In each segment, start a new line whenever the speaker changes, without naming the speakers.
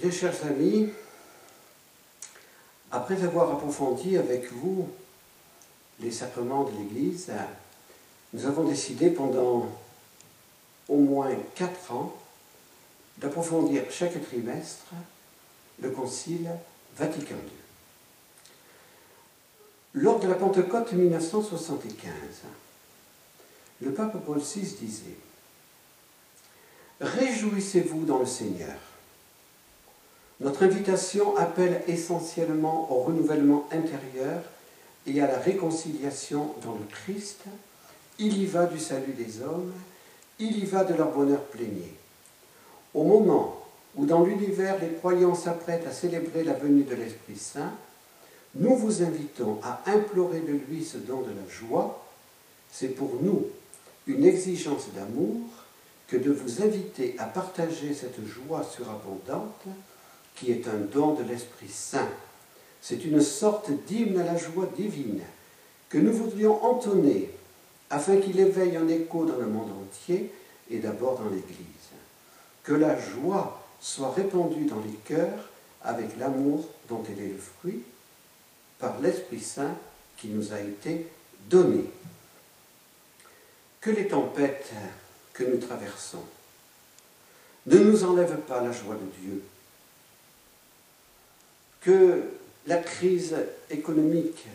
Bien, chers amis, après avoir approfondi avec vous les sacrements de l'Église, nous avons décidé pendant au moins quatre ans d'approfondir chaque trimestre le Concile Vatican II. Lors de la Pentecôte 1975, le pape Paul VI disait Réjouissez-vous dans le Seigneur. Notre invitation appelle essentiellement au renouvellement intérieur et à la réconciliation dans le Christ. Il y va du salut des hommes, il y va de leur bonheur plénier. Au moment où dans l'univers les croyants s'apprêtent à célébrer la venue de l'Esprit Saint, nous vous invitons à implorer de lui ce don de la joie. C'est pour nous une exigence d'amour que de vous inviter à partager cette joie surabondante qui est un don de l'Esprit Saint. C'est une sorte d'hymne à la joie divine que nous voudrions entonner afin qu'il éveille un écho dans le monde entier et d'abord dans l'Église. Que la joie soit répandue dans les cœurs avec l'amour dont elle est le fruit par l'Esprit Saint qui nous a été donné. Que les tempêtes que nous traversons ne nous enlèvent pas la joie de Dieu. Que la crise économique,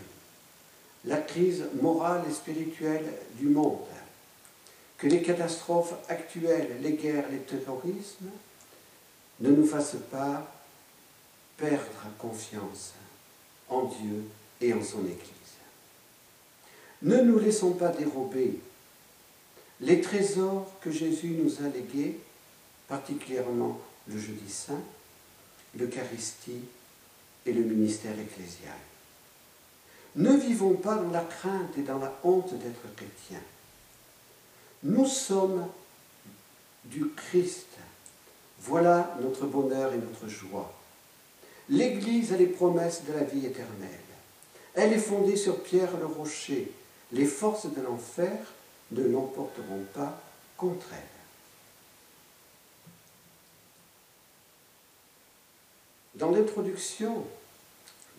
la crise morale et spirituelle du monde, que les catastrophes actuelles, les guerres, les terrorismes, ne nous fassent pas perdre confiance en Dieu et en son Église. Ne nous laissons pas dérober les trésors que Jésus nous a légués, particulièrement le jeudi saint, l'Eucharistie et le ministère ecclésial. Ne vivons pas dans la crainte et dans la honte d'être chrétiens. Nous sommes du Christ. Voilà notre bonheur et notre joie. L'Église a les promesses de la vie éternelle. Elle est fondée sur Pierre le rocher. Les forces de l'enfer ne l'emporteront pas contre elle. Dans l'introduction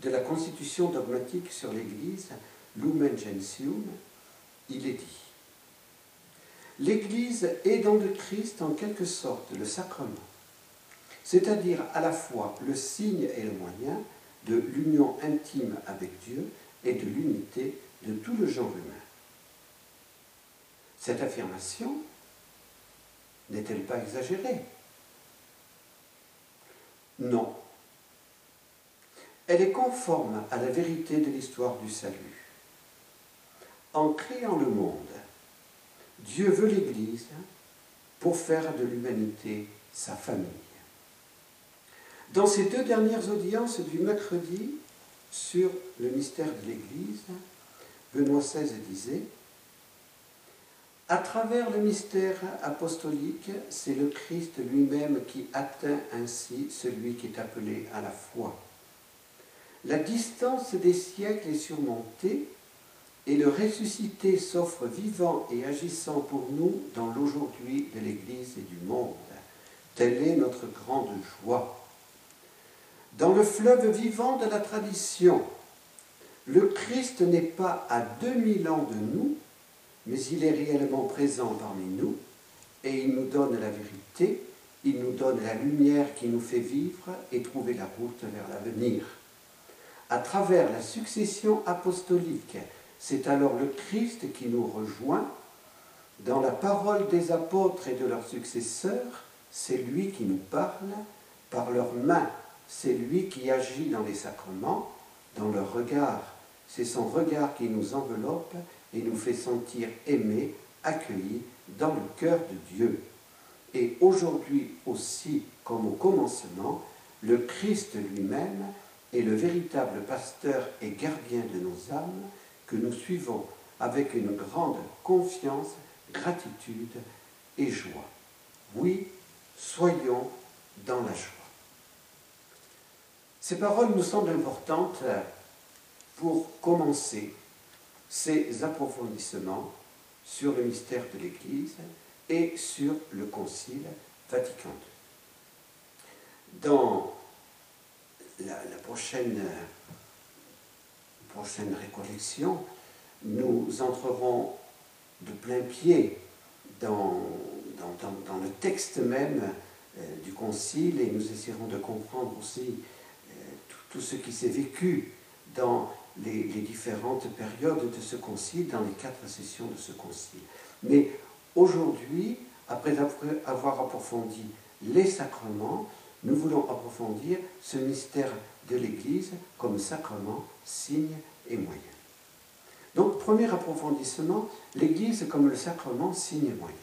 de la constitution dogmatique sur l'Église, Lumen Gentium, il est dit L'Église est dans le Christ en quelque sorte le sacrement, c'est-à-dire à la fois le signe et le moyen de l'union intime avec Dieu et de l'unité de tout le genre humain. Cette affirmation n'est-elle pas exagérée? Non. Elle est conforme à la vérité de l'histoire du salut. En créant le monde, Dieu veut l'Église pour faire de l'humanité sa famille. Dans ces deux dernières audiences du mercredi sur le mystère de l'Église, Benoît XVI disait à travers le mystère apostolique, c'est le Christ lui-même qui atteint ainsi celui qui est appelé à la foi. La distance des siècles est surmontée et le ressuscité s'offre vivant et agissant pour nous dans l'aujourd'hui de l'Église et du monde. Telle est notre grande joie. Dans le fleuve vivant de la tradition, le Christ n'est pas à 2000 ans de nous, mais il est réellement présent parmi nous et il nous donne la vérité, il nous donne la lumière qui nous fait vivre et trouver la route vers l'avenir. À travers la succession apostolique, c'est alors le Christ qui nous rejoint. Dans la parole des apôtres et de leurs successeurs, c'est lui qui nous parle. Par leurs mains, c'est lui qui agit dans les sacrements. Dans leur regard, c'est son regard qui nous enveloppe et nous fait sentir aimés, accueillis dans le cœur de Dieu. Et aujourd'hui aussi, comme au commencement, le Christ lui-même est le véritable pasteur et gardien de nos âmes que nous suivons avec une grande confiance, gratitude et joie. Oui, soyons dans la joie. Ces paroles nous semblent importantes pour commencer ces approfondissements sur le mystère de l'Église et sur le Concile Vatican II. Dans prochaine, prochaine récollection, nous entrerons de plein pied dans, dans, le texte même euh, du Concile et nous essaierons de comprendre aussi euh, tout, ce qui s'est vécu dans les, différentes périodes de ce Concile, dans les quatre sessions de ce Concile. Mais aujourd'hui, après avoir approfondi les sacrements, nous voulons approfondir ce mystère de l'Église comme sacrement, signe et moyen. Donc, premier approfondissement, l'Église comme le sacrement, signe et moyen.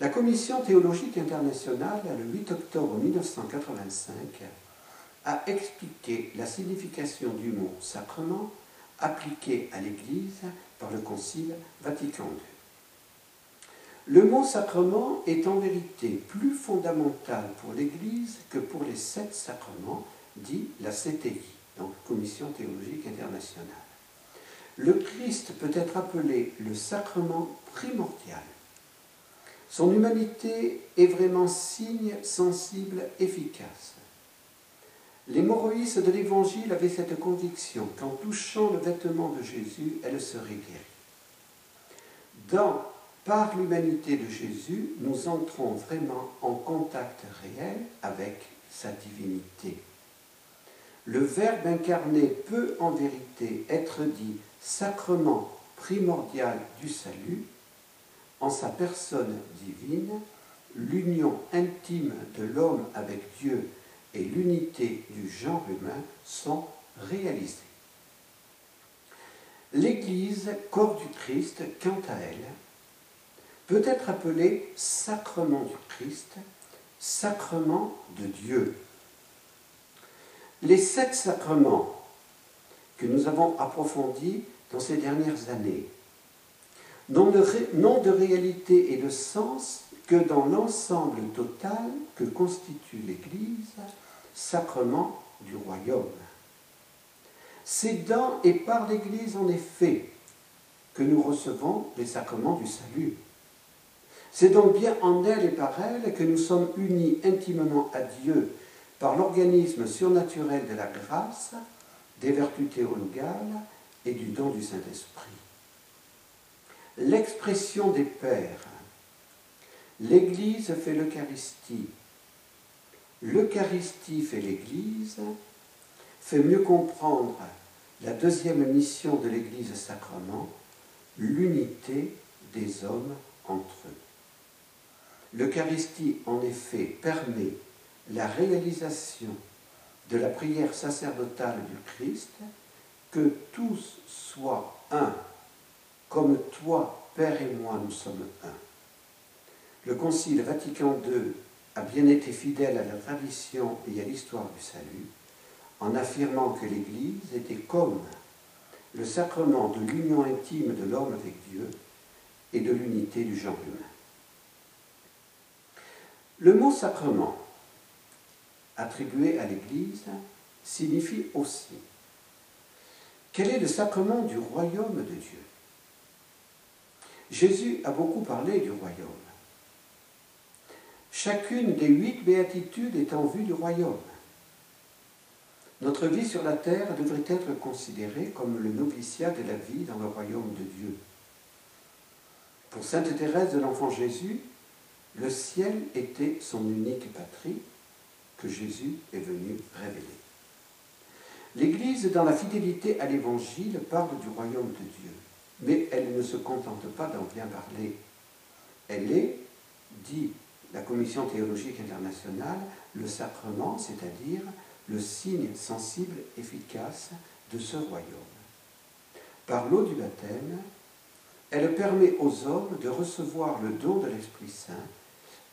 La Commission théologique internationale, le 8 octobre 1985, a expliqué la signification du mot sacrement appliqué à l'Église par le Concile Vatican II. Le mot sacrement est en vérité plus fondamental pour l'Église que pour les sept sacrements, dit la CTI, donc Commission théologique internationale. Le Christ peut être appelé le sacrement primordial. Son humanité est vraiment signe, sensible, efficace. Les moroïstes de l'Évangile avaient cette conviction qu'en touchant le vêtement de Jésus, elle serait guérie. Dans par l'humanité de Jésus, nous entrons vraiment en contact réel avec sa divinité. Le Verbe incarné peut en vérité être dit sacrement primordial du salut, en sa personne divine, l'union intime de l'homme avec Dieu et l'unité du genre humain sont réalisées. L'Église, corps du Christ, quant à elle, peut être appelé sacrement du Christ, sacrement de Dieu. Les sept sacrements que nous avons approfondis dans ces dernières années n'ont de, de, réalité et de sens que dans l'ensemble total que constitue l'Église, sacrement du royaume. C'est dans et par l'Église, en effet, que nous recevons les sacrements du salut. C'est donc bien en elle et par elle que nous sommes unis intimement à Dieu par l'organisme surnaturel de la grâce, des vertus théologales et du don du Saint-Esprit. L'expression des pères. L'Église fait l'Eucharistie. L'Eucharistie fait l'Église, fait mieux comprendre la deuxième mission de l'Église sacrement, l'unité des hommes entre eux. L'Eucharistie, en effet, permet la réalisation de la prière sacerdotale du Christ, que tous soient un, comme toi, Père et moi, nous sommes un. Le Concile Vatican II a bien été fidèle à la tradition et à l'histoire du salut, en affirmant que l'Église était comme le sacrement de l'union intime de l'homme avec Dieu et de l'unité du genre humain. Le mot sacrement, attribué à l'Église, signifie aussi quel est le sacrement du royaume de Dieu? Jésus a beaucoup parlé du royaume. Chacune des huit béatitudes est en vue du royaume. Notre vie sur la terre devrait être considérée comme le noviciat de la vie dans le royaume de Dieu. Pour Sainte Thérèse de l'Enfant Jésus, le ciel était son unique patrie que Jésus est venu révéler. L'Église, dans la fidélité à l'Évangile, parle du royaume de Dieu, mais elle ne se contente pas d'en bien parler. Elle est, dit la Commission théologique internationale, le sacrement, c'est-à-dire le signe sensible efficace de ce royaume. Par l'eau du baptême, elle permet aux hommes de recevoir le don de l'Esprit Saint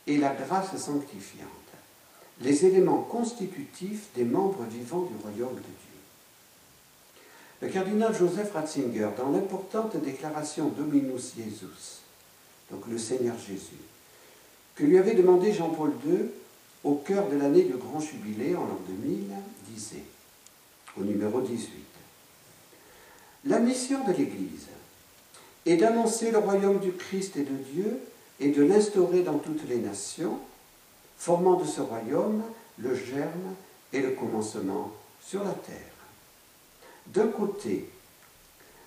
et la grâce sanctifiante, les éléments constitutifs des membres vivants du royaume de Dieu. Le cardinal Joseph Ratzinger, dans l'importante déclaration Dominus Jesus, donc le Seigneur Jésus, que lui avait demandé Jean-Paul II au cœur de l'année du grand jubilé en l'an 2000, disait, au numéro 18, La mission de l'Église est d'annoncer le royaume du Christ et de Dieu et de l'instaurer dans toutes les nations, formant de ce royaume le germe et le commencement sur la terre. D'un côté,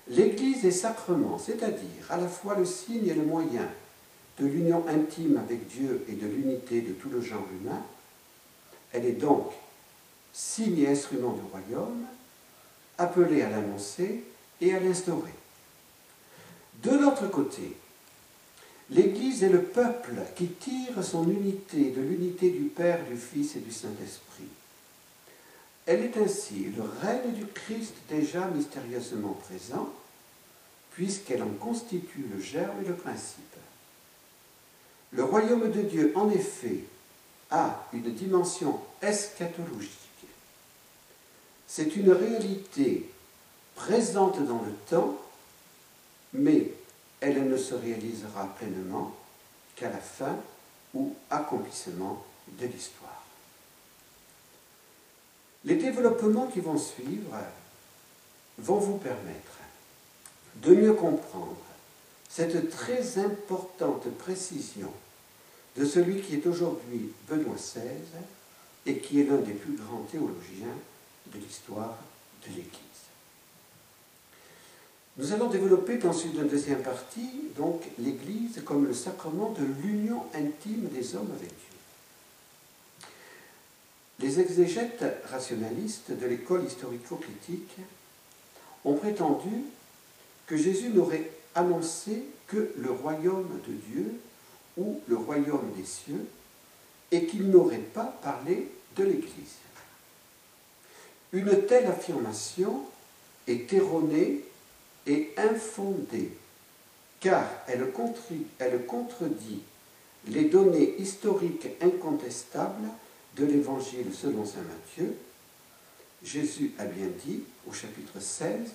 l'Église est sacrement, c'est-à-dire à la fois le signe et le moyen de l'union intime avec Dieu et de l'unité de tout le genre humain. Elle est donc signe et instrument du royaume, appelée à l'annoncer et à l'instaurer. De l'autre côté, l'Église est le peuple qui tire son unité de l'unité du Père, du Fils et du Saint-Esprit. Elle est ainsi le règne du Christ déjà mystérieusement présent, puisqu'elle en constitue le germe et le principe. Le royaume de Dieu, en effet, a une dimension eschatologique. C'est une réalité présente dans le temps, mais elle ne se réalisera pleinement qu'à la fin ou accomplissement de l'histoire. Les développements qui vont suivre vont vous permettre de mieux comprendre cette très importante précision de celui qui est aujourd'hui Benoît XVI et qui est l'un des plus grands théologiens de l'histoire de l'Église. Nous allons développer dans une deuxième partie donc l'Église comme le sacrement de l'union intime des hommes avec Dieu. Les exégètes rationalistes de l'école historico-critique ont prétendu que Jésus n'aurait annoncé que le royaume de Dieu ou le royaume des cieux et qu'il n'aurait pas parlé de l'Église. Une telle affirmation est erronée et infondée, car elle, elle contredit les données historiques incontestables de l'Évangile selon Saint Matthieu, Jésus a bien dit au chapitre 16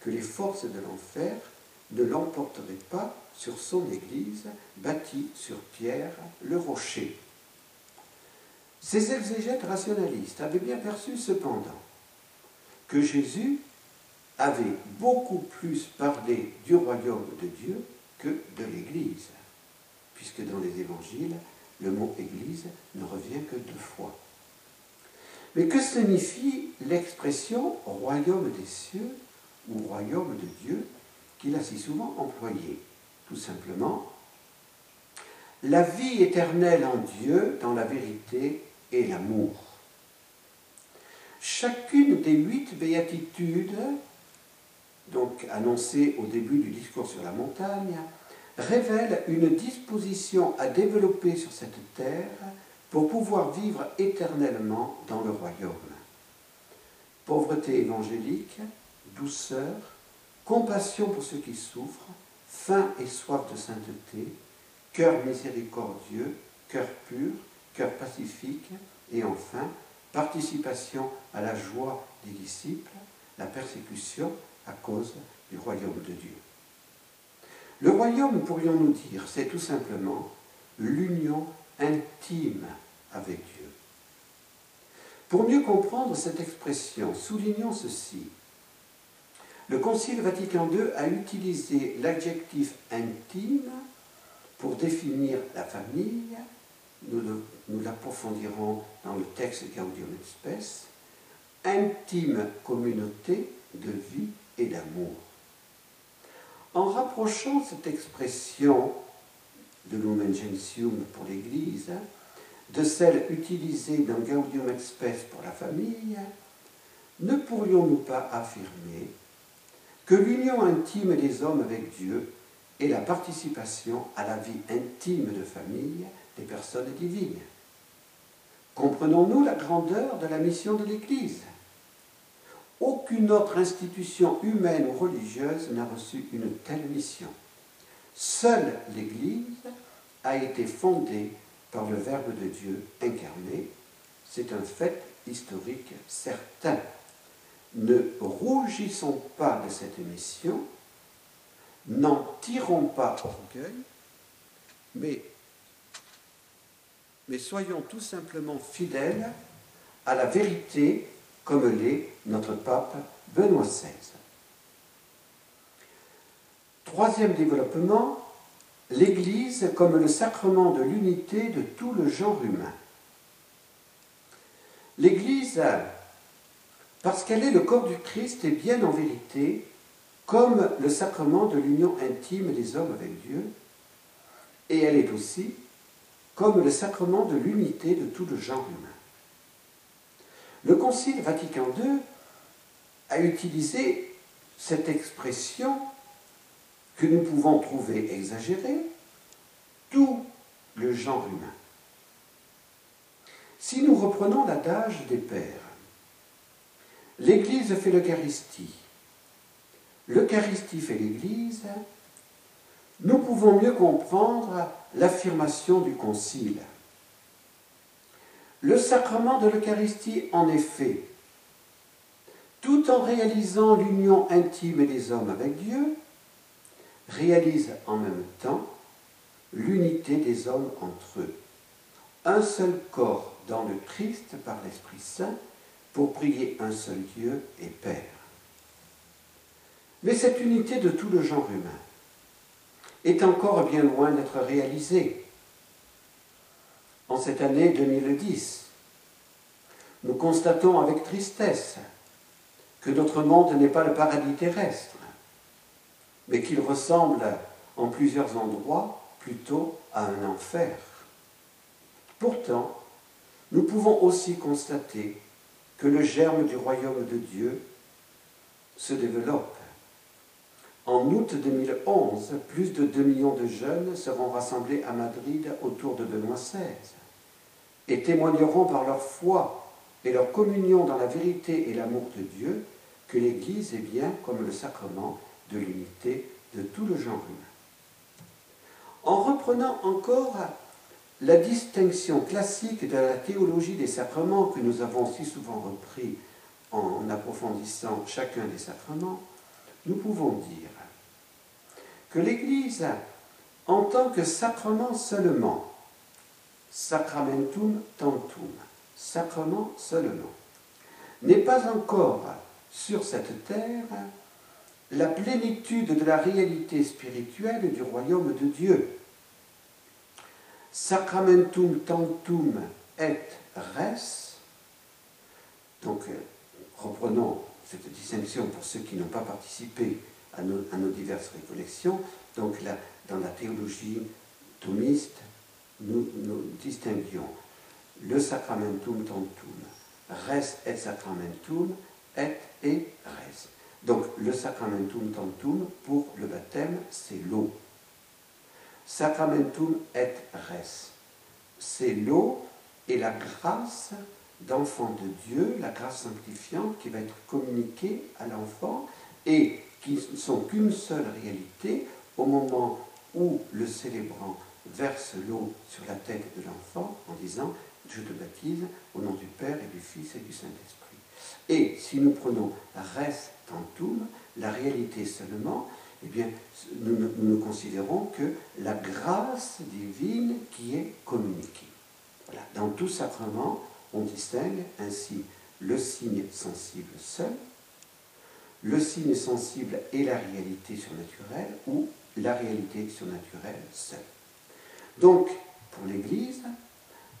que les forces de l'enfer ne l'emporteraient pas sur son Église bâtie sur Pierre le rocher. Ces exégètes rationalistes avaient bien perçu cependant que Jésus avait beaucoup plus parlé du royaume de Dieu que de l'Église, puisque dans les évangiles, le mot Église ne revient que deux fois. Mais que signifie l'expression royaume des cieux ou royaume de Dieu qu'il a si souvent employé Tout simplement, la vie éternelle en Dieu dans la vérité et l'amour. Chacune des huit béatitudes, donc annoncées au début du discours sur la montagne, révèle une disposition à développer sur cette terre pour pouvoir vivre éternellement dans le royaume. Pauvreté évangélique, douceur, compassion pour ceux qui souffrent, faim et soif de sainteté, cœur miséricordieux, cœur pur, cœur pacifique, et enfin, participation à la joie des disciples, la persécution à cause du royaume de Dieu. Le royaume, pourrions-nous dire, c'est tout simplement l'union intime avec Dieu. Pour mieux comprendre cette expression, soulignons ceci. Le Concile Vatican II a utilisé l'adjectif intime pour définir la famille. Nous, l'approfondirons dans le texte Gaudium Spes. Intime communauté de vie et d'amour. En rapprochant cette expression de Lumen Gentium pour l'Église de celle utilisée dans Gaudium et Spes pour la famille, ne pourrions-nous pas affirmer que l'union intime des hommes avec Dieu est la participation à la vie intime de famille des personnes divines? Comprenons-nous la grandeur de la mission de l'Église? Aucune autre institution humaine ou religieuse n'a reçu une telle mission. Seule l'Église a été fondée par le Verbe de Dieu incarné. C'est un fait historique certain. Ne rougissons pas de cette mission, n'en tirons pas orgueil, mais, mais soyons tout simplement fidèles à la vérité comme l'est notre pape Benoît XVI. Troisième développement, l'Église comme le sacrement de l'unité de tout le genre humain. L'Église, parce qu'elle est le corps du Christ, est bien en vérité comme le sacrement de l'union intime des hommes avec Dieu, et elle est aussi comme le sacrement de l'unité de tout le genre humain. Le Concile Vatican II a utilisé cette expression que nous pouvons trouver exagérée, tout le genre humain. Si nous reprenons l'adage des pères, l'Église fait l'Eucharistie, l'Eucharistie fait l'Église, nous pouvons mieux comprendre l'affirmation du Concile. Le sacrement de l'Eucharistie, en effet, tout en réalisant l'union intime des hommes avec Dieu, réalise en même temps l'unité des hommes entre eux. Un seul corps dans le Christ par l'Esprit Saint pour prier un seul Dieu et Père. Mais cette unité de tout le genre humain est encore bien loin d'être réalisée. En cette année 2010, nous constatons avec tristesse que notre monde n'est pas le paradis terrestre, mais qu'il ressemble en plusieurs endroits plutôt à un enfer. Pourtant, nous pouvons aussi constater que le germe du royaume de Dieu se développe. En août 2011, plus de 2 millions de jeunes seront rassemblés à Madrid autour de Benoît XVI et témoigneront par leur foi et leur communion dans la vérité et l'amour de Dieu que l'Église est bien comme le sacrement de l'unité de tout le genre humain. En reprenant encore la distinction classique de la théologie des sacrements que nous avons si souvent repris en approfondissant chacun des sacrements, nous pouvons dire que l'Église, en tant que sacrement seulement, sacramentum tantum, sacrement seulement, n'est pas encore sur cette terre la plénitude de la réalité spirituelle du royaume de Dieu. Sacramentum tantum et res. Donc, euh, reprenons cette distinction pour ceux qui n'ont pas participé à nos, diverses récollections. Donc, là, dans la théologie thomiste, nous, nous distinguions le sacramentum tantum, res et sacramentum, et et res. Donc le sacramentum tantum pour le baptême, c'est l'eau. Sacramentum et res. C'est l'eau et la grâce d'enfant de Dieu, la grâce sanctifiante qui va être communiquée à l'enfant et qui ne sont qu'une seule réalité au moment où le célébrant verse l'eau sur la tête de l'enfant en disant Je te baptise au nom du Père et du Fils et du Saint-Esprit. Et si nous prenons res tantum, la réalité seulement, eh bien, nous, nous, considérons que la grâce divine qui est communiquée. Voilà. Dans tout sacrement, on distingue ainsi le signe sensible seul, le signe sensible et la réalité surnaturelle, ou la réalité surnaturelle seule. Donc, pour l'Église,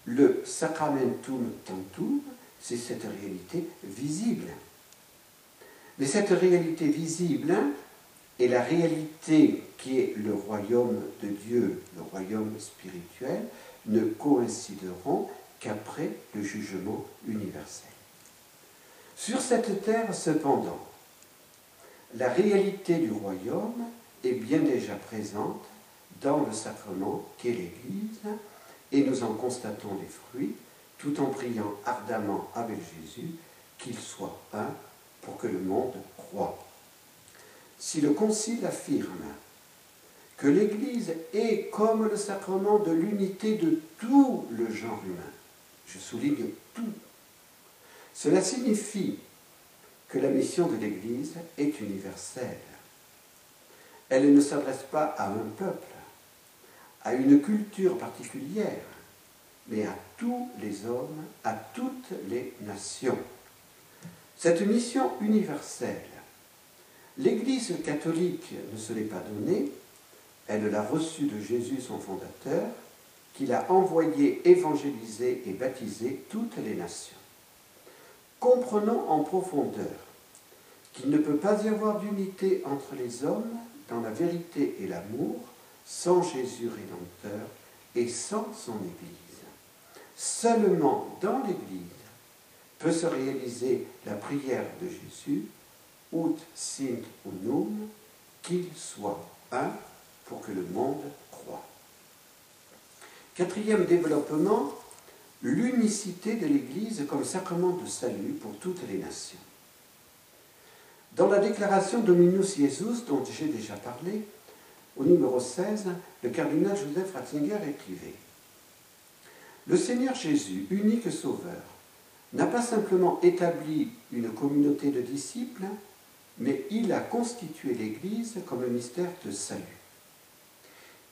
le sacramentum tantum, c'est cette réalité visible. Mais cette réalité visible et la réalité qui est le royaume de Dieu, le royaume spirituel, ne coïncideront qu'après le jugement universel. Sur cette terre, cependant, la réalité du royaume est bien déjà présente dans le sacrement qu'est l'Église, et nous en constatons les fruits tout en priant ardemment avec Jésus qu'il soit un pour que le monde croit. Si le Concile affirme que l'Église est comme le sacrement de l'unité de tout le genre humain, je souligne tout, cela signifie que la mission de l'Église est universelle. Elle ne s'adresse pas à un peuple, à une culture particulière, mais à tous les hommes, à toutes les nations. Cette mission universelle, l'Église catholique ne se l'est pas donnée, elle l'a reçue de Jésus son fondateur, qui l'a envoyé évangéliser et baptiser toutes les nations. Comprenons en profondeur qu'il ne peut pas y avoir d'unité entre les hommes dans la vérité et l'amour sans Jésus rédempteur et sans son Église. Seulement dans l'Église peut se réaliser la prière de Jésus, ut sint unum, qu'il soit un pour que le monde croit. Quatrième développement, l'unicité de l'Église comme sacrement de salut pour toutes les nations. Dans la déclaration Dominus Jesus, dont j'ai déjà parlé, au numéro 16, le cardinal Joseph Ratzinger écrivait Le Seigneur Jésus, unique Sauveur, n'a pas simplement établi une communauté de disciples, mais il a constitué l'Église comme un mystère de salut.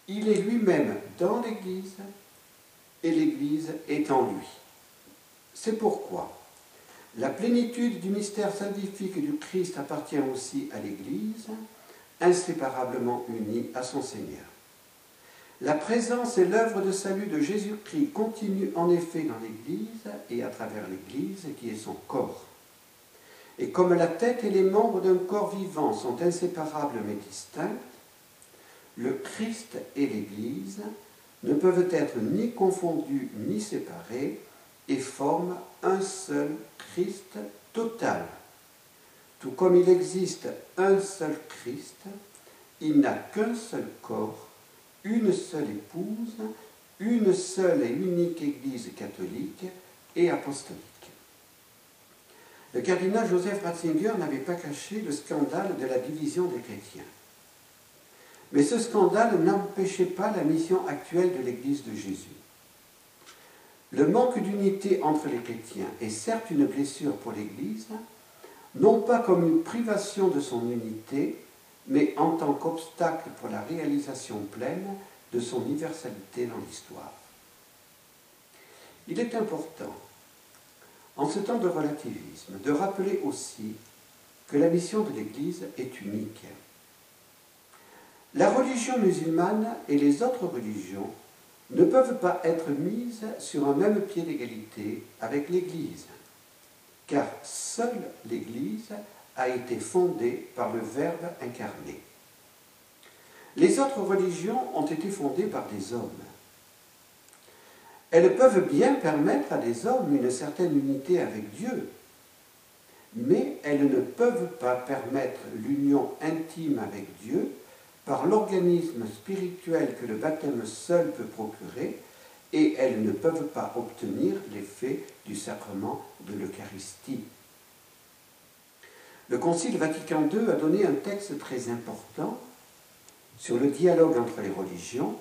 Il est lui-même dans l'Église et l'Église est en lui. C'est pourquoi la plénitude du mystère salvifique du Christ appartient aussi à l'Église, inséparablement unie à son Seigneur. La présence et l'œuvre de salut de Jésus-Christ continuent en effet dans l'Église et à travers l'Église qui est son corps. Et comme la tête et les membres d'un corps vivant sont inséparables mais distincts, le Christ et l'Église ne peuvent être ni confondus ni séparés et forment un seul Christ total. Tout comme il existe un seul Christ, il n'a qu'un seul corps, une seule épouse, une seule et unique Église catholique et apostolique. Le cardinal Joseph Ratzinger n'avait pas caché le scandale de la division des chrétiens. Mais ce scandale n'empêchait pas la mission actuelle de l'Église de Jésus. Le manque d'unité entre les chrétiens est certes une blessure pour l'Église, non pas comme une privation de son unité, mais en tant qu'obstacle pour la réalisation pleine de son universalité dans l'histoire. Il est important, en ce temps de relativisme, de rappeler aussi que la mission de l'Église est unique. La religion musulmane et les autres religions ne peuvent pas être mises sur un même pied d'égalité avec l'Église, car seule l'Église a été fondée par le Verbe incarné. Les autres religions ont été fondées par des hommes. Elles peuvent bien permettre à des hommes une certaine unité avec Dieu, mais elles ne peuvent pas permettre l'union intime avec Dieu par l'organisme spirituel que le baptême seul peut procurer, et elles ne peuvent pas obtenir l'effet du sacrement de l'Eucharistie. Le Concile Vatican II a donné un texte très important sur le dialogue entre les religions,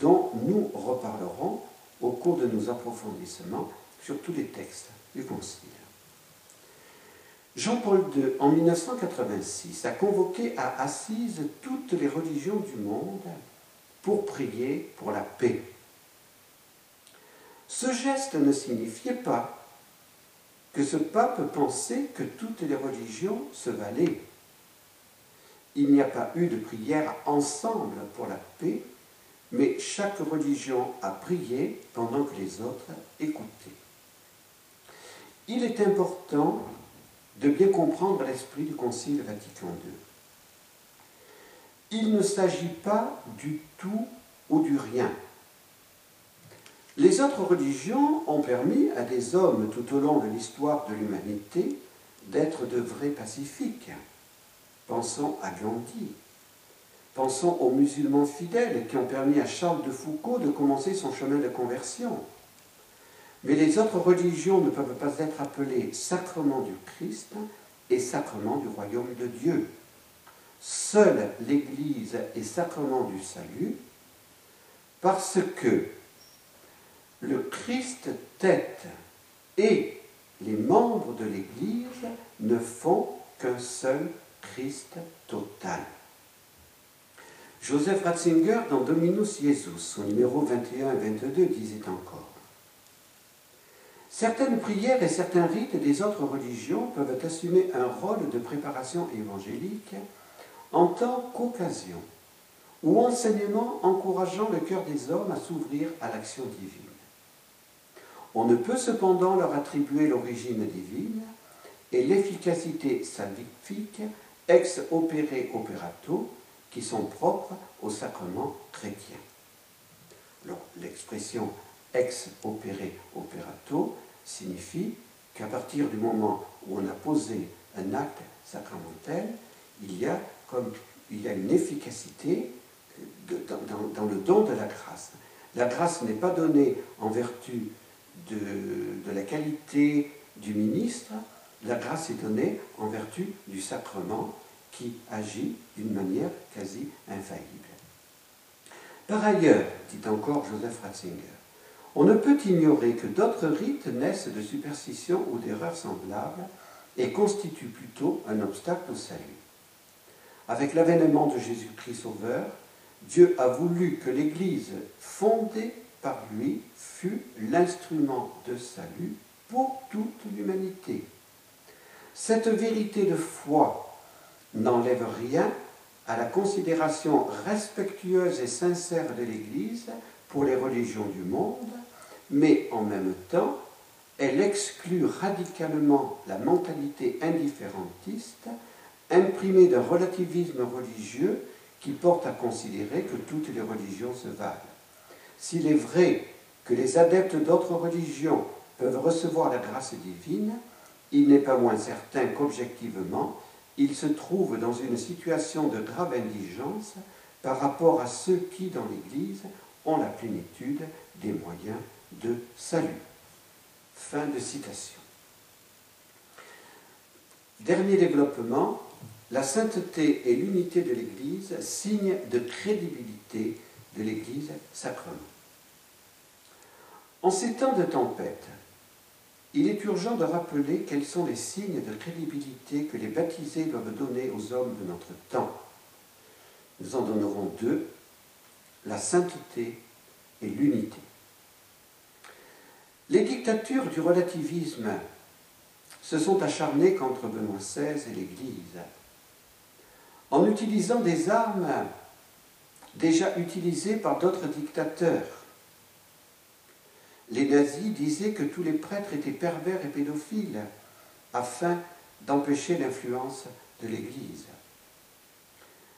dont nous reparlerons au cours de nos approfondissements sur tous les textes du Concile. Jean-Paul II, en 1986, a convoqué à Assise toutes les religions du monde pour prier pour la paix. Ce geste ne signifiait pas que ce pape pensait que toutes les religions se valaient. Il n'y a pas eu de prière ensemble pour la paix, mais chaque religion a prié pendant que les autres écoutaient. Il est important de bien comprendre l'esprit du Concile Vatican II. Il ne s'agit pas du tout ou du rien. Les autres religions ont permis à des hommes tout au long de l'histoire de l'humanité d'être de vrais pacifiques. Pensons à Gandhi. Pensons aux musulmans fidèles qui ont permis à Charles de Foucault de commencer son chemin de conversion. Mais les autres religions ne peuvent pas être appelées sacrement du Christ et sacrement du royaume de Dieu. Seule l'Église est sacrement du salut parce que le Christ tête et les membres de l'Église ne font qu'un seul Christ total. Joseph Ratzinger, dans Dominus Jesus, au numéro 21 et 22, disait encore Certaines prières et certains rites des autres religions peuvent assumer un rôle de préparation évangélique en tant qu'occasion ou enseignement encourageant le cœur des hommes à s'ouvrir à l'action divine. On ne peut cependant leur attribuer l'origine divine et l'efficacité salvifique ex opere operato qui sont propres au sacrement chrétien. L'expression ex opere operato signifie qu'à partir du moment où on a posé un acte sacramentel, il y a, une efficacité dans, le don de la grâce. La grâce n'est pas donnée en vertu de la qualité du ministre, la grâce est donnée en vertu du sacrement qui agit d'une manière quasi infaillible. Par ailleurs, dit encore Joseph Ratzinger, on ne peut ignorer que d'autres rites naissent de superstitions ou d'erreurs semblables et constituent plutôt un obstacle au salut. Avec l'avènement de Jésus-Christ Sauveur, Dieu a voulu que l'Église fondée par lui fût l'instrument de salut pour toute l'humanité. Cette vérité de foi n'enlève rien à la considération respectueuse et sincère de l'Église pour les religions du monde, mais en même temps, elle exclut radicalement la mentalité indifférentiste imprimée d'un relativisme religieux qui porte à considérer que toutes les religions se valent. S'il est vrai que les adeptes d'autres religions peuvent recevoir la grâce divine, il n'est pas moins certain qu'objectivement, ils se trouvent dans une situation de grave indigence par rapport à ceux qui, dans l'Église, ont la plénitude des moyens de salut. Fin de citation. Dernier développement, la sainteté et l'unité de l'Église, signe de crédibilité de l'Église sacrement. En ces temps de tempête, il est urgent de rappeler quels sont les signes de crédibilité que les baptisés doivent donner aux hommes de notre temps. Nous en donnerons deux, la sainteté et l'unité. Les dictatures du relativisme se sont acharnées contre Benoît XVI et l'Église en utilisant des armes déjà utilisées par d'autres dictateurs. Les nazis disaient que tous les prêtres étaient pervers et pédophiles afin d'empêcher l'influence de l'Église.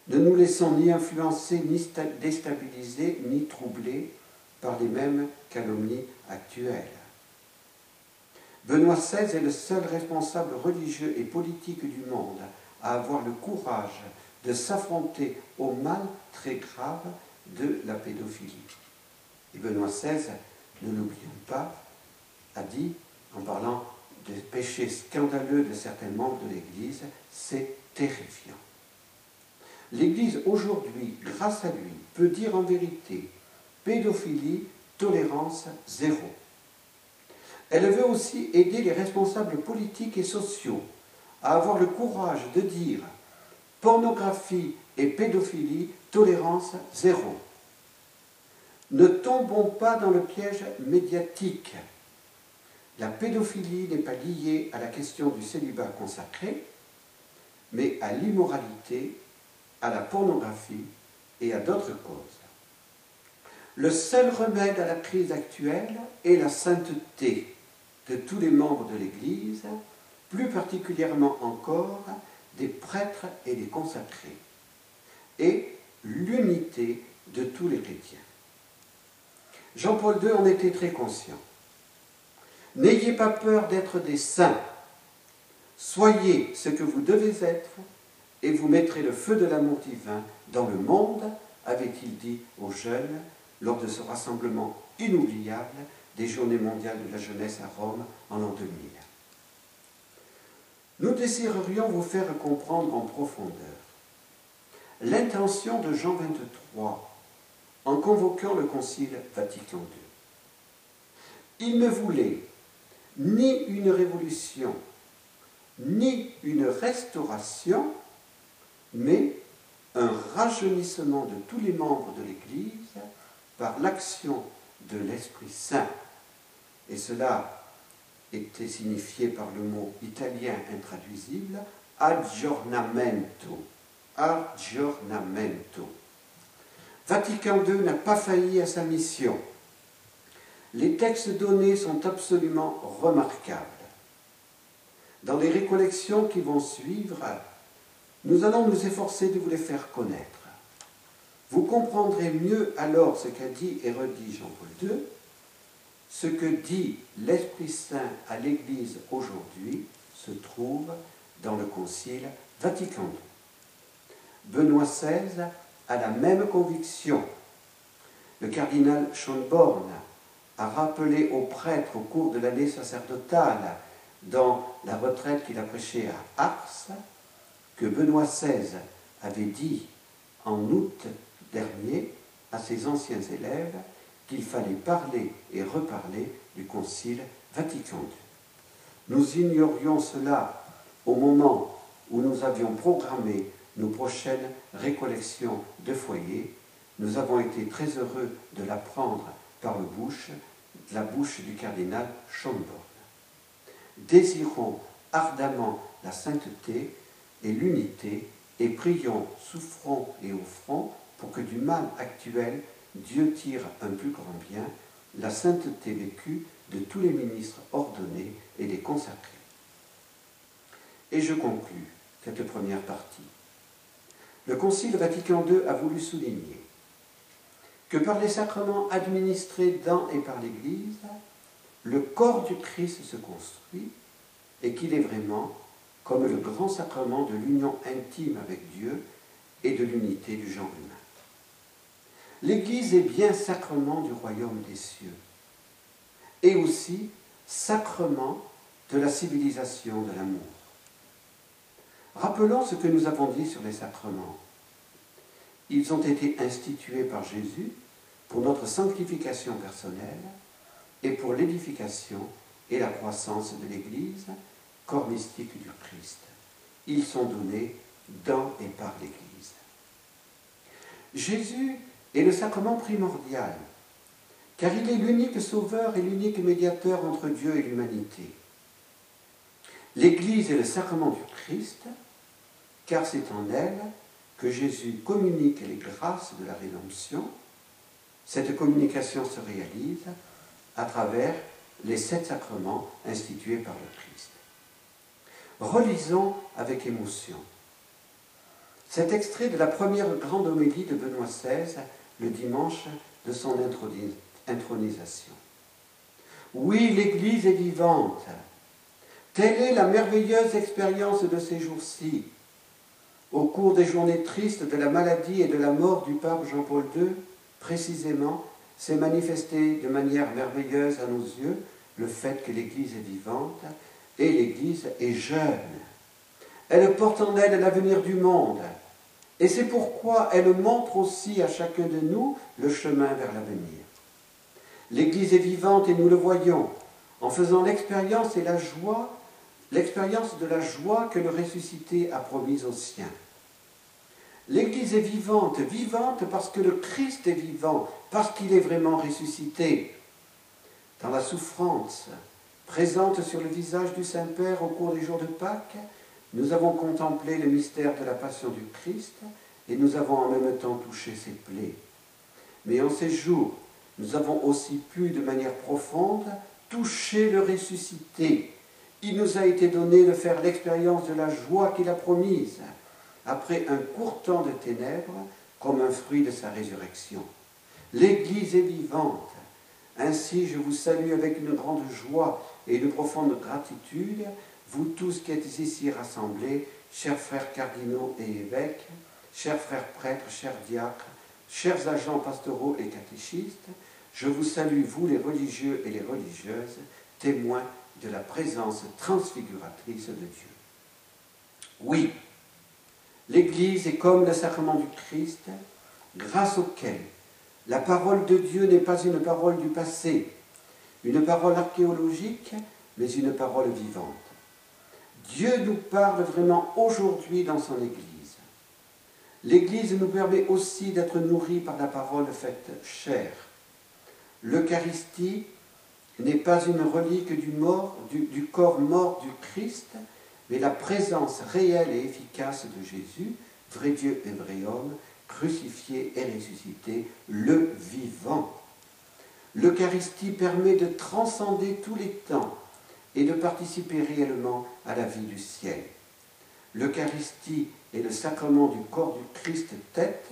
Ne nous laissons ni influencer, ni déstabiliser, ni troubler par les mêmes calomnies actuelles. Benoît XVI est le seul responsable religieux et politique du monde à avoir le courage de s'affronter au mal très grave de la pédophilie. Et Benoît XVI, ne l'oublions pas, a dit, en parlant des péchés scandaleux de certains membres de l'Église, c'est terrifiant. L'Église aujourd'hui, grâce à lui, peut dire en vérité, pédophilie, tolérance zéro. Elle veut aussi aider les responsables politiques et sociaux à avoir le courage de dire pornographie et pédophilie, tolérance zéro. Ne tombons pas dans le piège médiatique. La pédophilie n'est pas liée à la question du célibat consacré, mais à l'immoralité, à la pornographie et à d'autres causes. Le seul remède à la crise actuelle est la sainteté de tous les membres de l'Église, plus particulièrement encore des prêtres et des consacrés, et l'unité de tous les chrétiens. Jean-Paul II en était très conscient. N'ayez pas peur d'être des saints. Soyez ce que vous devez être, et vous mettrez le feu de l'amour divin dans le monde, avait-il dit aux jeunes lors de ce rassemblement inoubliable des Journées mondiales de la jeunesse à Rome en l'an 2000. Nous désirerions vous faire comprendre en profondeur l'intention de Jean 23 en convoquant le Concile Vatican II. Il ne voulait ni une révolution, ni une restauration, mais un rajeunissement de tous les membres de l'Église par l'action de l'Esprit Saint. Et cela était signifié par le mot italien intraduisible aggiornamento. Vatican II n'a pas failli à sa mission. Les textes donnés sont absolument remarquables. Dans les récollections qui vont suivre, nous allons nous efforcer de vous les faire connaître. Vous comprendrez mieux alors ce qu'a dit et redit Jean-Paul II, ce que dit l'Esprit Saint à l'Église aujourd'hui se trouve dans le Concile Vatican II. Benoît XVI a la même conviction. Le cardinal Schönborn a rappelé aux prêtres au cours de l'année sacerdotale, dans la retraite qu'il a prêchée à Ars, que Benoît XVI avait dit en août dernier à ses anciens élèves qu'il fallait parler et reparler du Concile Vatican II. Nous ignorions cela au moment où nous avions programmé nos prochaines récollections de foyer. Nous avons été très heureux de l'apprendre par le bouche, la bouche du cardinal Schomburg. Désirons ardemment la sainteté et l'unité et prions, souffrons et offrons pour que du mal actuel, Dieu tire un plus grand bien, la sainteté vécue de tous les ministres ordonnés et les consacrés. Et je conclus cette première partie. Le Concile Vatican II a voulu souligner que par les sacrements administrés dans et par l'Église, le corps du Christ se construit et qu'il est vraiment comme le grand sacrement de l'union intime avec Dieu et de l'unité du genre humain. L'Église est bien sacrement du royaume des cieux et aussi sacrement de la civilisation de l'amour. Rappelons ce que nous avons dit sur les sacrements. Ils ont été institués par Jésus pour notre sanctification personnelle et pour l'édification et la croissance de l'Église, corps mystique du Christ. Ils sont donnés dans et par l'Église. Jésus est le sacrement primordial, car il est l'unique sauveur et l'unique médiateur entre Dieu et l'humanité. L'Église est le sacrement du Christ, car c'est en elle que Jésus communique les grâces de la rédemption. Cette communication se réalise à travers les sept sacrements institués par le Christ. Relisons avec émotion cet extrait de la première grande homélie de Benoît XVI le dimanche de son intronisation. Oui, l'Église est vivante. Telle est la merveilleuse expérience de ces jours-ci. Au cours des journées tristes de la maladie et de la mort du pape Jean-Paul II, précisément, s'est manifesté de manière merveilleuse à nos yeux le fait que l'Église est vivante et l'Église est jeune. Elle porte en elle l'avenir du monde. Et c'est pourquoi elle montre aussi à chacun de nous le chemin vers l'avenir. L'Église est vivante et nous le voyons en faisant l'expérience et la joie, l'expérience de la joie que le ressuscité a promise aux siens. L'Église est vivante, vivante parce que le Christ est vivant, parce qu'il est vraiment ressuscité. Dans la souffrance présente sur le visage du Saint-Père au cours des jours de Pâques, nous avons contemplé le mystère de la passion du Christ et nous avons en même temps touché ses plaies. Mais en ces jours, nous avons aussi pu de manière profonde toucher le ressuscité. Il nous a été donné de faire l'expérience de la joie qu'il a promise, après un court temps de ténèbres, comme un fruit de sa résurrection. L'Église est vivante. Ainsi, je vous salue avec une grande joie et une profonde gratitude vous tous qui êtes ici rassemblés, chers frères cardinaux et évêques, chers frères prêtres, chers diacres, chers agents pastoraux et catéchistes, je vous salue, vous les religieux et les religieuses, témoins de la présence transfiguratrice de Dieu. Oui, l'Église est comme le sacrement du Christ, grâce auquel la parole de Dieu n'est pas une parole du passé, une parole archéologique, mais une parole vivante. Dieu nous parle vraiment aujourd'hui dans son Église. L'Église nous permet aussi d'être nourris par la parole faite chair. L'Eucharistie n'est pas une relique du, du corps mort du Christ, mais la présence réelle et efficace de Jésus, vrai Dieu et vrai homme, crucifié et ressuscité, le vivant. L'Eucharistie permet de transcender tous les temps et de participer réellement à la vie du ciel. L'Eucharistie est le sacrement du corps du Christ tête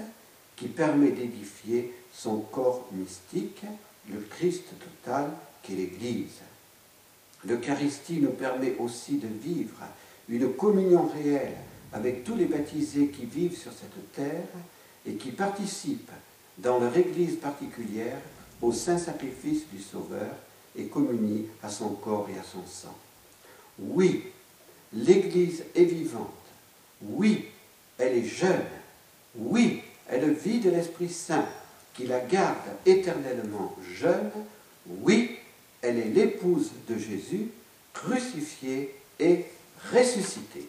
qui permet d'édifier son corps mystique, le Christ total qu'est l'Église. L'Eucharistie nous permet aussi de vivre une communion réelle avec tous les baptisés qui vivent sur cette terre et qui participent dans leur Église particulière au saint sacrifice du Sauveur et communient à son corps et à son sang. Oui, l'Église est vivante. Oui, elle est jeune. Oui, elle vit de l'Esprit Saint qui la garde éternellement jeune. Oui, elle est l'épouse de Jésus, crucifié et ressuscité.